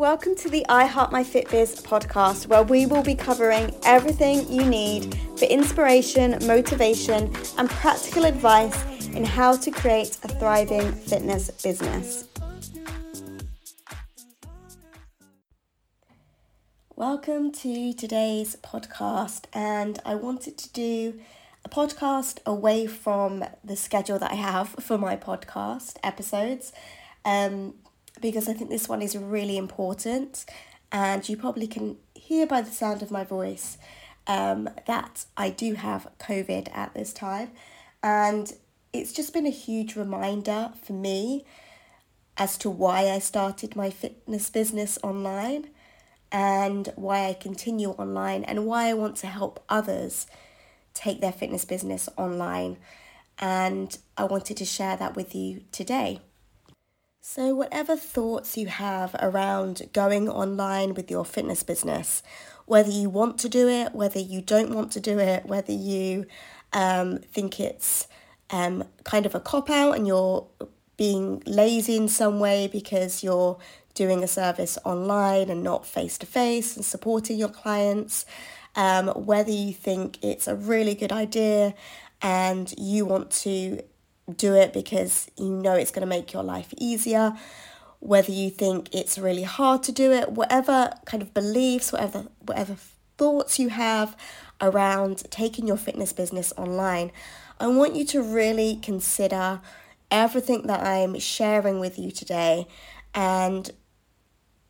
Welcome to the I Heart My Fitbiz podcast, where we will be covering everything you need for inspiration, motivation, and practical advice in how to create a thriving fitness business. Welcome to today's podcast, and I wanted to do a podcast away from the schedule that I have for my podcast episodes. Um, because I think this one is really important. And you probably can hear by the sound of my voice um, that I do have COVID at this time. And it's just been a huge reminder for me as to why I started my fitness business online and why I continue online and why I want to help others take their fitness business online. And I wanted to share that with you today. So, whatever thoughts you have around going online with your fitness business, whether you want to do it, whether you don't want to do it, whether you um, think it's um, kind of a cop out and you're being lazy in some way because you're doing a service online and not face to face and supporting your clients, um, whether you think it's a really good idea and you want to do it because you know it's going to make your life easier, whether you think it's really hard to do it, whatever kind of beliefs, whatever whatever thoughts you have around taking your fitness business online, I want you to really consider everything that I'm sharing with you today and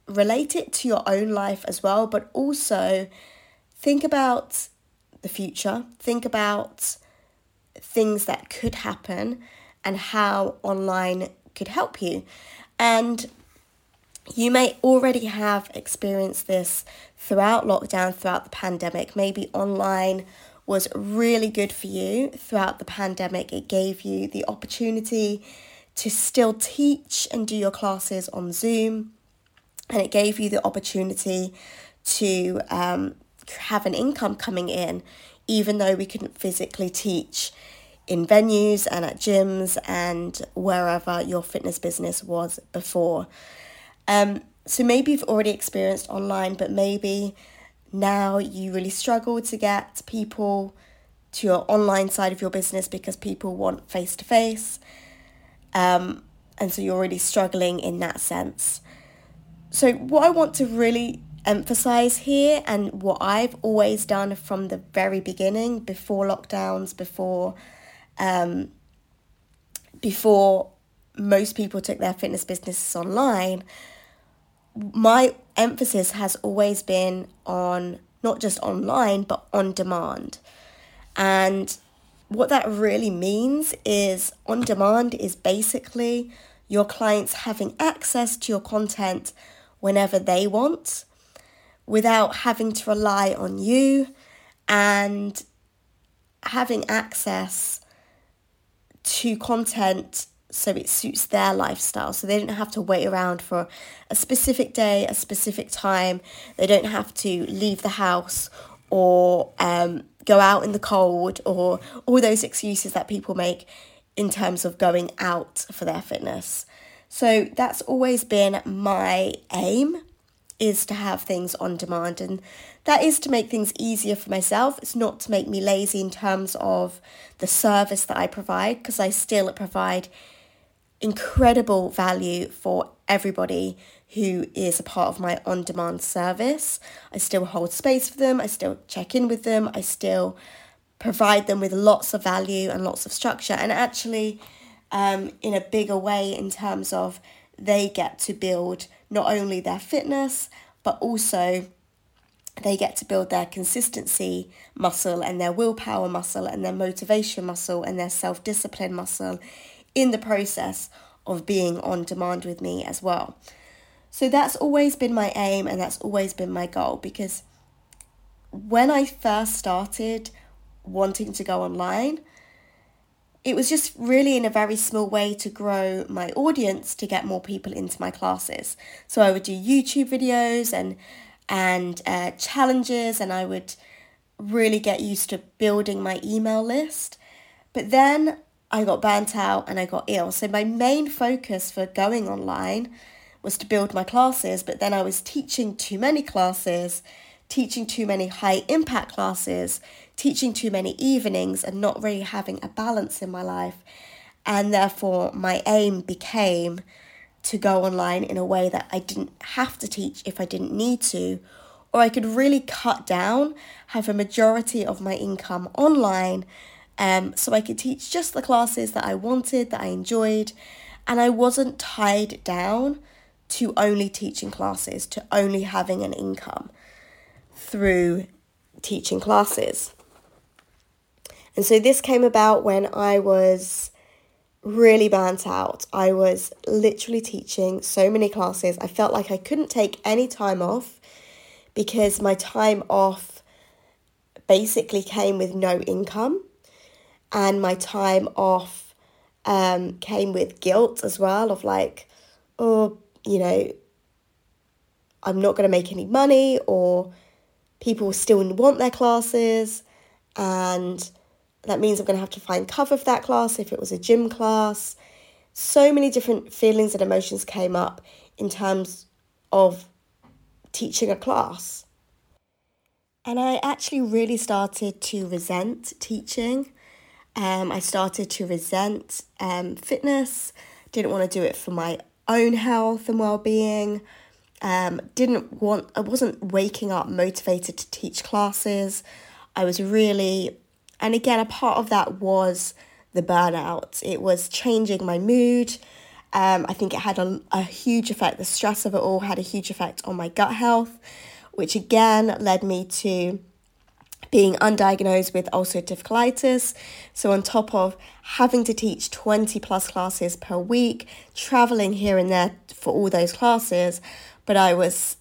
relate it to your own life as well, but also think about the future, think about things that could happen and how online could help you. And you may already have experienced this throughout lockdown, throughout the pandemic. Maybe online was really good for you throughout the pandemic. It gave you the opportunity to still teach and do your classes on Zoom, and it gave you the opportunity to um, have an income coming in even though we couldn't physically teach in venues and at gyms and wherever your fitness business was before. Um, so maybe you've already experienced online, but maybe now you really struggle to get people to your online side of your business because people want face to face. And so you're really struggling in that sense. So, what I want to really emphasize here and what I've always done from the very beginning, before lockdowns, before um, before most people took their fitness businesses online, my emphasis has always been on not just online but on demand. And what that really means is on demand is basically your clients having access to your content whenever they want without having to rely on you and having access to content so it suits their lifestyle. So they don't have to wait around for a specific day, a specific time. They don't have to leave the house or um, go out in the cold or all those excuses that people make in terms of going out for their fitness. So that's always been my aim is to have things on demand. And that is to make things easier for myself. It's not to make me lazy in terms of the service that i provide because i still provide incredible value for everybody who is a part of my on demand service. I still hold space for them. I still check in with them. I still provide them with lots of value and lots of structure. And actually um, in a bigger way in terms of they get to build not only their fitness, but also they get to build their consistency muscle and their willpower muscle and their motivation muscle and their self discipline muscle in the process of being on demand with me as well. So that's always been my aim and that's always been my goal because when I first started wanting to go online, it was just really in a very small way to grow my audience to get more people into my classes. So I would do YouTube videos and and uh, challenges, and I would really get used to building my email list. But then I got burnt out and I got ill. So my main focus for going online was to build my classes, but then I was teaching too many classes, teaching too many high impact classes, teaching too many evenings, and not really having a balance in my life. And therefore, my aim became to go online in a way that I didn't have to teach if I didn't need to, or I could really cut down, have a majority of my income online, um, so I could teach just the classes that I wanted, that I enjoyed, and I wasn't tied down to only teaching classes, to only having an income through teaching classes. And so this came about when I was really burnt out. I was literally teaching so many classes. I felt like I couldn't take any time off because my time off basically came with no income, and my time off um, came with guilt as well of like, oh, you know, I'm not going to make any money, or people still want their classes, and that means I'm going to have to find cover for that class if it was a gym class. So many different feelings and emotions came up in terms of teaching a class. And I actually really started to resent teaching. Um, I started to resent um, fitness, didn't want to do it for my own health and well being. Um, didn't want, I wasn't waking up motivated to teach classes. I was really and again, a part of that was the burnout. It was changing my mood. Um, I think it had a, a huge effect. The stress of it all had a huge effect on my gut health, which again led me to being undiagnosed with ulcerative colitis. So, on top of having to teach 20 plus classes per week, traveling here and there for all those classes, but I was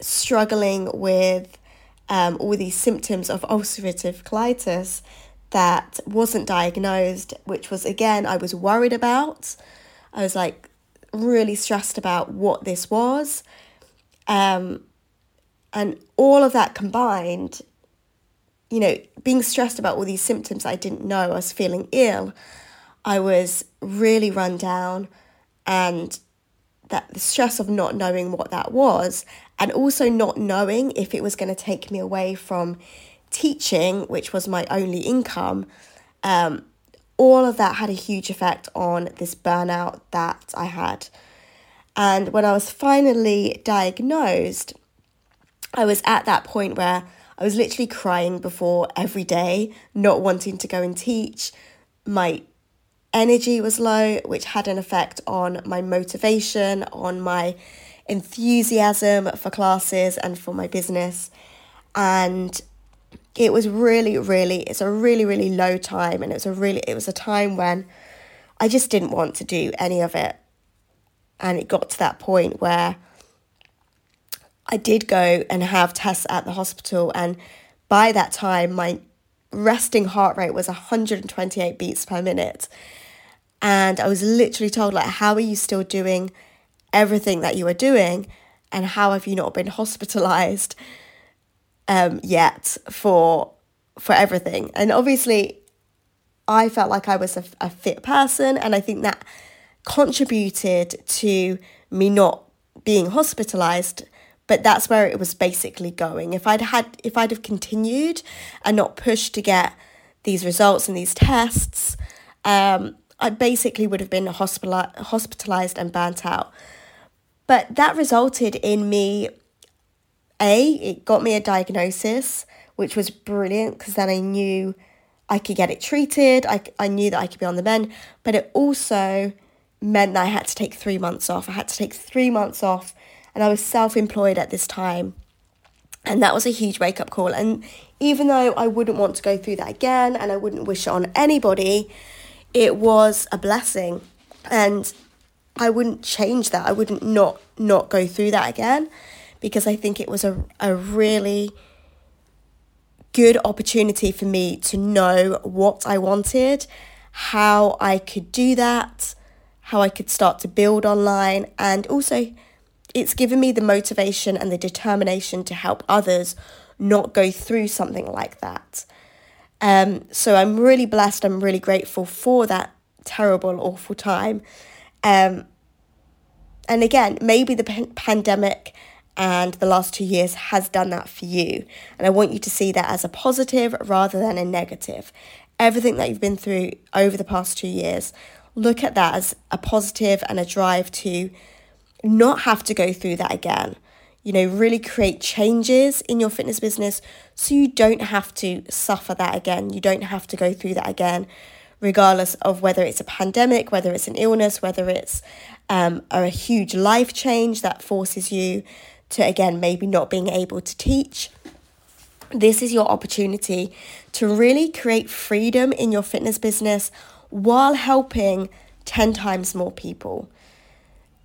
struggling with um, all these symptoms of ulcerative colitis that wasn't diagnosed, which was again, I was worried about. I was like really stressed about what this was. Um, and all of that combined, you know, being stressed about all these symptoms I didn't know, I was feeling ill, I was really run down, and that the stress of not knowing what that was and also not knowing if it was going to take me away from teaching, which was my only income, um, all of that had a huge effect on this burnout that I had. And when I was finally diagnosed, I was at that point where I was literally crying before every day, not wanting to go and teach. My energy was low, which had an effect on my motivation, on my enthusiasm for classes and for my business. And it was really, really, it's a really, really low time. And it was a really, it was a time when I just didn't want to do any of it. And it got to that point where I did go and have tests at the hospital. And by that time, my resting heart rate was 128 beats per minute. And I was literally told, like, how are you still doing everything that you are doing? And how have you not been hospitalized um, yet for for everything? And obviously i felt like i was a, a fit person. And i think that contributed to me not being hospitalized. But that's where it was basically going. If i'd had if i'd have continued and not pushed to get these results and these tests um, i basically would have been hospital- hospitalized and burnt out but that resulted in me, A, it got me a diagnosis, which was brilliant because then I knew I could get it treated. I, I knew that I could be on the mend, but it also meant that I had to take three months off. I had to take three months off, and I was self employed at this time. And that was a huge wake up call. And even though I wouldn't want to go through that again and I wouldn't wish it on anybody, it was a blessing. And I wouldn't change that. I wouldn't not not go through that again because I think it was a, a really good opportunity for me to know what I wanted, how I could do that, how I could start to build online, and also it's given me the motivation and the determination to help others not go through something like that. Um, so I'm really blessed, I'm really grateful for that terrible, awful time. Um, And again, maybe the p- pandemic and the last two years has done that for you. And I want you to see that as a positive rather than a negative. Everything that you've been through over the past two years, look at that as a positive and a drive to not have to go through that again. You know, really create changes in your fitness business so you don't have to suffer that again. You don't have to go through that again, regardless of whether it's a pandemic, whether it's an illness, whether it's um, a huge life change that forces you to, again, maybe not being able to teach. This is your opportunity to really create freedom in your fitness business while helping 10 times more people.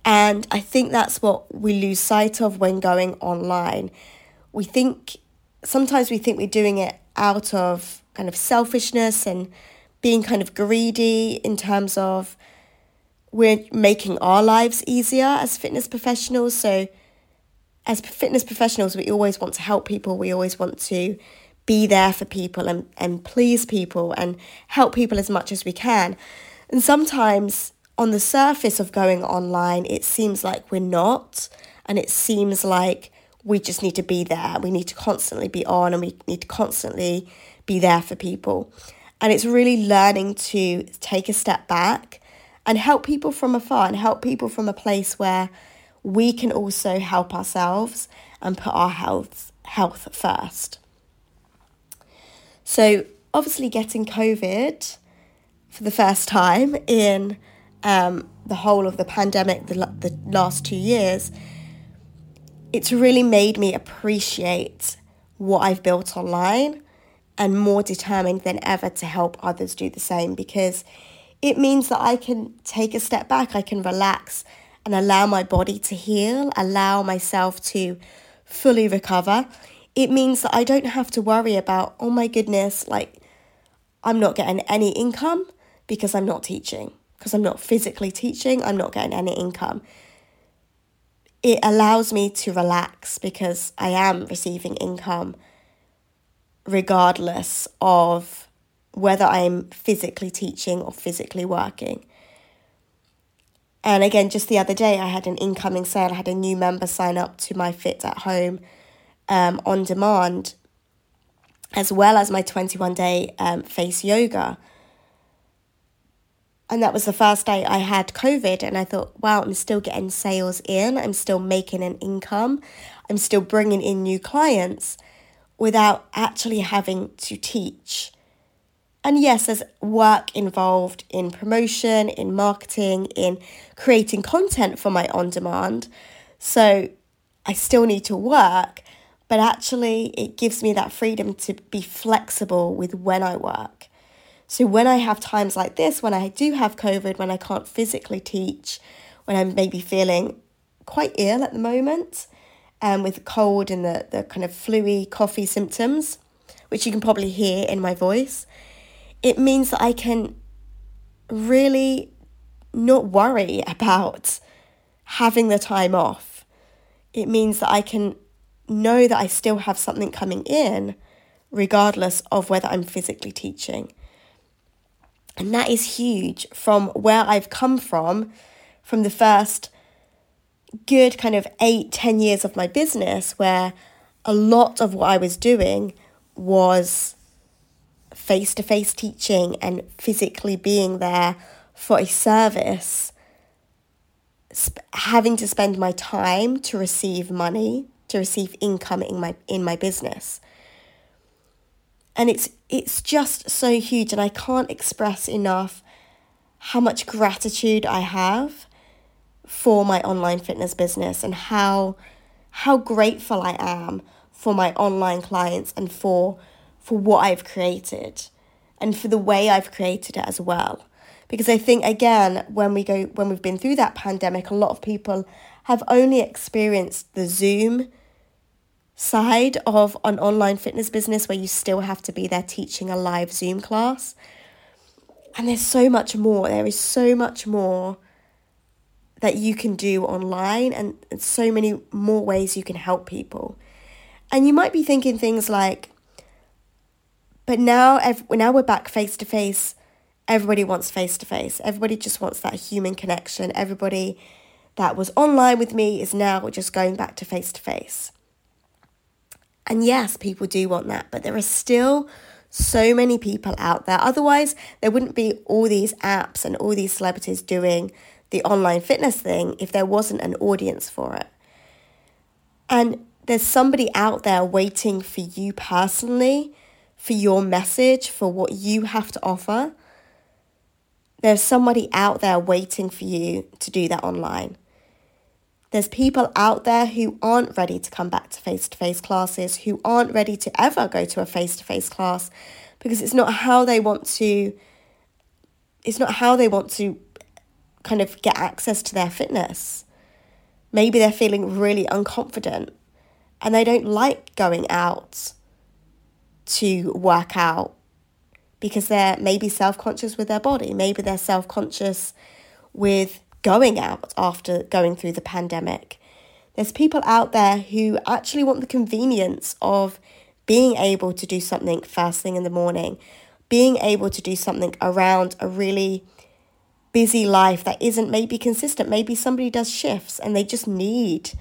And I think that's what we lose sight of when going online. We think sometimes we think we're doing it out of kind of selfishness and being kind of greedy in terms of we're making our lives easier as fitness professionals. So, as fitness professionals, we always want to help people, we always want to be there for people and, and please people and help people as much as we can. And sometimes on the surface of going online, it seems like we're not, and it seems like we just need to be there. We need to constantly be on and we need to constantly be there for people. And it's really learning to take a step back and help people from afar and help people from a place where we can also help ourselves and put our health health first. So obviously getting COVID for the first time in um, the whole of the pandemic, the, the last two years, it's really made me appreciate what I've built online and more determined than ever to help others do the same because it means that I can take a step back, I can relax and allow my body to heal, allow myself to fully recover. It means that I don't have to worry about, oh my goodness, like I'm not getting any income because I'm not teaching, because I'm not physically teaching, I'm not getting any income. It allows me to relax because I am receiving income regardless of whether I'm physically teaching or physically working. And again, just the other day, I had an incoming sale. I had a new member sign up to my Fit at Home um, on demand, as well as my 21 day um, face yoga. And that was the first day I had COVID. And I thought, wow, I'm still getting sales in. I'm still making an income. I'm still bringing in new clients without actually having to teach. And yes, there's work involved in promotion, in marketing, in creating content for my on demand. So I still need to work, but actually, it gives me that freedom to be flexible with when I work. So when I have times like this, when I do have COVID, when I can't physically teach, when I'm maybe feeling quite ill at the moment, um, with cold and the, the kind of fluey coffee symptoms, which you can probably hear in my voice, it means that I can really not worry about having the time off. It means that I can know that I still have something coming in, regardless of whether I'm physically teaching. And that is huge from where I've come from, from the first good kind of eight, ten years of my business, where a lot of what I was doing was face to face teaching and physically being there for a service, sp- having to spend my time to receive money, to receive income in my in my business. And it's it's just so huge and I can't express enough how much gratitude I have for my online fitness business and how how grateful I am for my online clients and for for what I've created and for the way I've created it as well. Because I think again, when we go when we've been through that pandemic, a lot of people have only experienced the Zoom side of an online fitness business where you still have to be there teaching a live Zoom class. And there's so much more. There is so much more that you can do online and, so many more ways you can help people. And you might be thinking things like, but now, ev- now we're back face to face. Everybody wants face to face. Everybody just wants that human connection. Everybody, that was online with me is now just going back to face to face. And yes, people do want that, but there are still so many people out there. Otherwise, there wouldn't be all these apps and all these celebrities doing the online fitness thing if there wasn't an audience for it. And there's somebody out there waiting for you personally, for your message, for what you have to offer. There's somebody out there waiting for you to do that online. There's people out there who aren't ready to come back to face to face classes, who aren't ready to ever go to a face to face class because it's not how they want to it's not how they want to kind of get access to their fitness. Maybe they're feeling really unconfident and they don't like going out to work out because they're maybe self conscious with their body. Maybe they're self conscious with going out after going through the pandemic. There's people out there who actually want the convenience of being able to do something first thing in the morning, being able to do something around a really busy life that isn't maybe consistent. Maybe somebody does shifts and they just need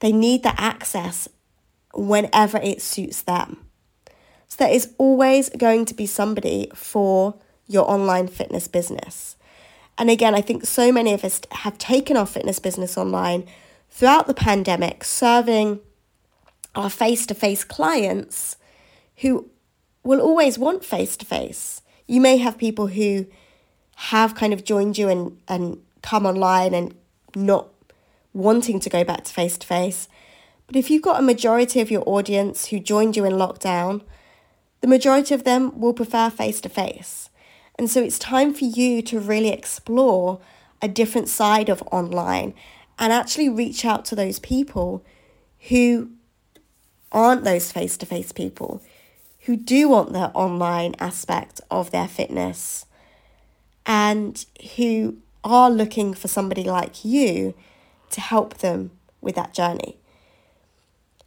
they need that access whenever it suits them. So there is always going to be somebody for your online fitness business. And again, I think so many of us have taken our fitness business online throughout the pandemic, serving our face to face clients who will always want face to face. You may have people who have kind of joined you and, and come online and not wanting to go back to face to face. But if you've got a majority of your audience who joined you in lockdown, the majority of them will prefer face to face. And so it's time for you to really explore a different side of online and actually reach out to those people who aren't those face to face people, who do want the online aspect of their fitness and who are looking for somebody like you to help them with that journey.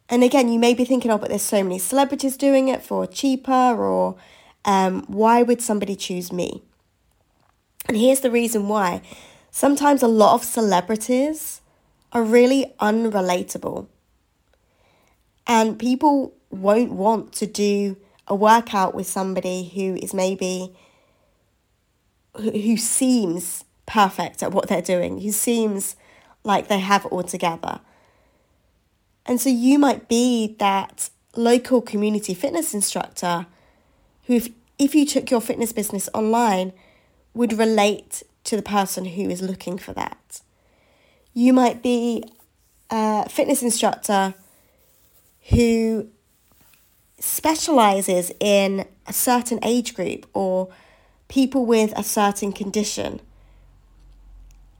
And again, you may be thinking, oh, but there's so many celebrities doing it for cheaper, or um, why would somebody choose me? And here's the reason why. Sometimes a lot of celebrities are really unrelatable. And people won't want to do a workout with somebody who is maybe, who seems perfect at what they're doing, who seems like they have it all together. And so you might be that local community fitness instructor who, if, if you took your fitness business online, would relate to the person who is looking for that. You might be a fitness instructor who specializes in a certain age group or people with a certain condition.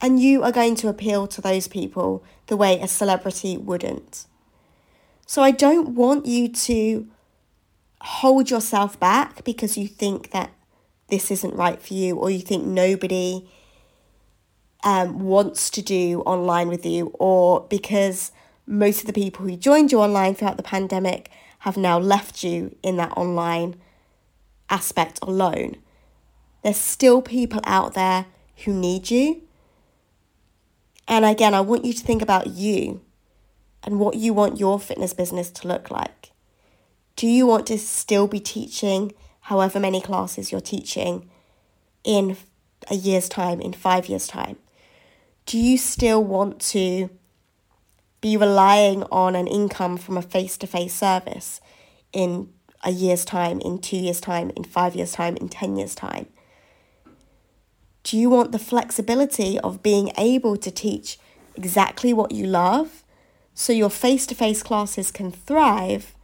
And you are going to appeal to those people the way a celebrity wouldn't. So I don't want you to hold yourself back because you think that this isn't right for you or you think nobody um, wants to do online with you or because most of the people who joined you online throughout the pandemic have now left you in that online aspect alone. There's still people out there who need you. And again, I want you to think about you and what you want your fitness business to look like. Do you want to still be teaching however many classes you're teaching in a year's time, in five years' time? Do you still want to be relying on an income from a face to face service in a year's time, in two years' time, in five years' time, in 10 years' time? Do you want the flexibility of being able to teach exactly what you love so your face to face classes can thrive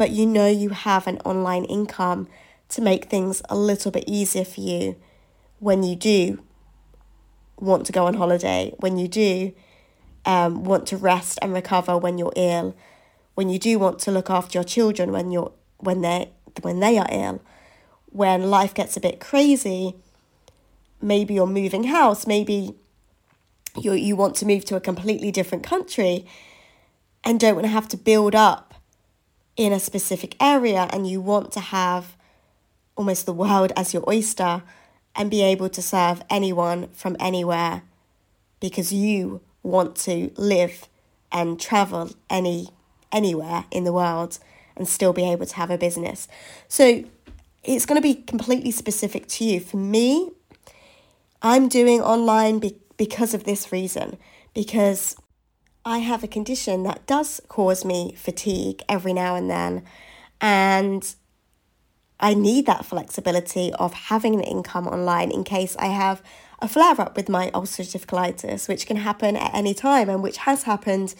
but you know you have an online income to make things a little bit easier for you when you do want to go on holiday, when you do um, want to rest and recover when you're ill, when you do want to look after your children when you're when they when they are ill, when life gets a bit crazy, maybe you're moving house, maybe you you want to move to a completely different country and don't want to have to build up in a specific area and you want to have almost the world as your oyster and be able to serve anyone from anywhere because you want to live and travel any anywhere in the world and still be able to have a business. So it's going to be completely specific to you. For me, I'm doing online be- because of this reason, because I have a condition that does cause me fatigue every now and then. And I need that flexibility of having an income online in case I have a flare up with my ulcerative colitis, which can happen at any time and which has happened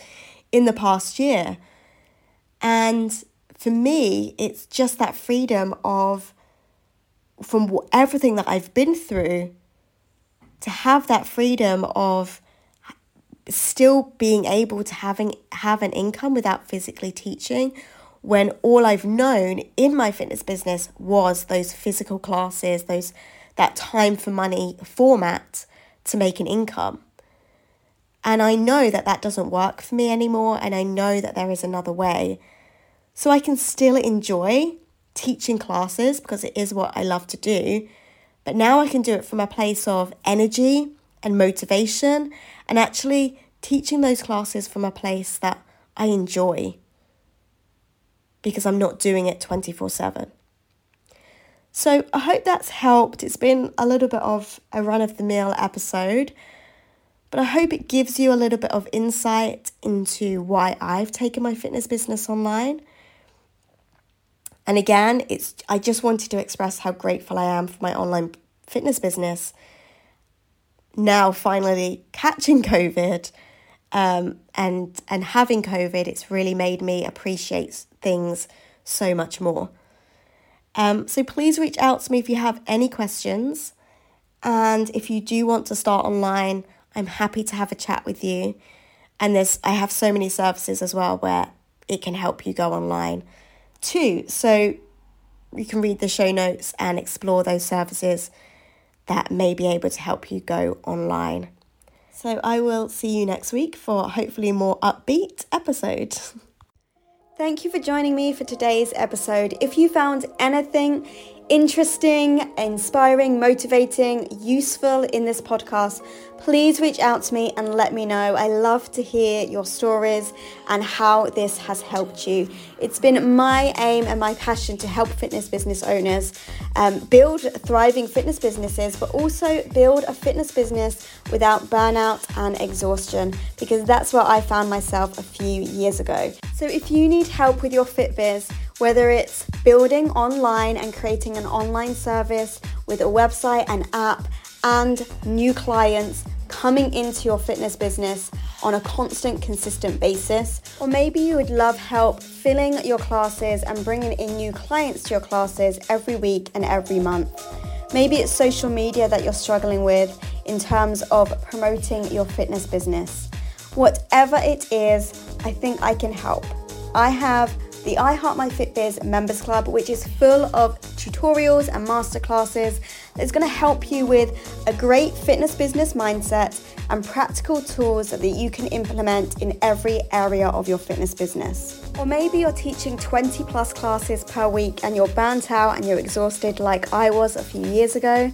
in the past year. And for me, it's just that freedom of, from everything that I've been through, to have that freedom of still being able to having have an income without physically teaching when all I've known in my fitness business was those physical classes, those that time for money format to make an income. And I know that that doesn't work for me anymore, and I know that there is another way. So I can still enjoy teaching classes because it is what I love to do, but now I can do it from a place of energy and motivation, and actually teaching those classes from a place that I enjoy because I'm not doing it 24 7. So I hope that's helped. It's been a little bit of a run of the mill episode, but I hope it gives you a little bit of insight into why I've taken my fitness business online. And again, it's I just wanted to express how grateful I am for my online fitness business now finally catching COVID um, and and having COVID, it's really made me appreciate things so much more. Um, so please reach out to me if you have any questions, and if you do want to start online, I'm happy to have a chat with you. And there's I have so many services as well where it can help you go online too. So you can read the show notes and explore those services that may be able to help you go online. So I will see you next week for hopefully a more upbeat episode. Thank you for joining me for today's episode. If you found anything interesting, inspiring, motivating, useful in this podcast, please reach out to me and let me know. I love to hear your stories and how this has helped you. It's been my aim and my passion to help fitness business owners um, build thriving fitness businesses, but also build a fitness business without burnout and exhaustion, because that's where I found myself a few years ago. So if you need help with your fit biz, whether it's building online and creating an online service with a website and app and new clients coming into your fitness business on a constant, consistent basis. Or maybe you would love help filling your classes and bringing in new clients to your classes every week and every month. Maybe it's social media that you're struggling with in terms of promoting your fitness business. Whatever it is, I think I can help. I have the I Heart My Members Club, which is full of tutorials and masterclasses that's going to help you with a great fitness business mindset and practical tools that you can implement in every area of your fitness business. Or maybe you're teaching 20 plus classes per week and you're burnt out and you're exhausted like I was a few years ago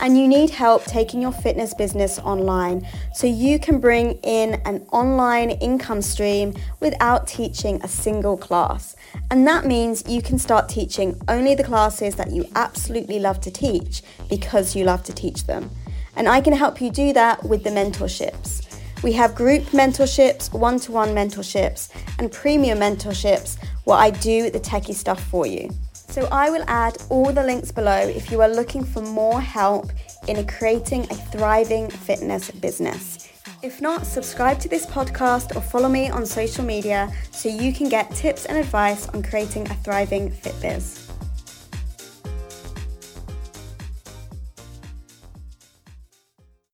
and you need help taking your fitness business online so you can bring in an online income stream without teaching a single class. And that means you can start teaching only the classes that you absolutely love to teach because you love to teach them. And I can help you do that with the mentorships. We have group mentorships, one to one mentorships, and premium mentorships where I do the techie stuff for you. So I will add all the links below if you are looking for more help in creating a thriving fitness business. If not, subscribe to this podcast or follow me on social media so you can get tips and advice on creating a thriving fit biz.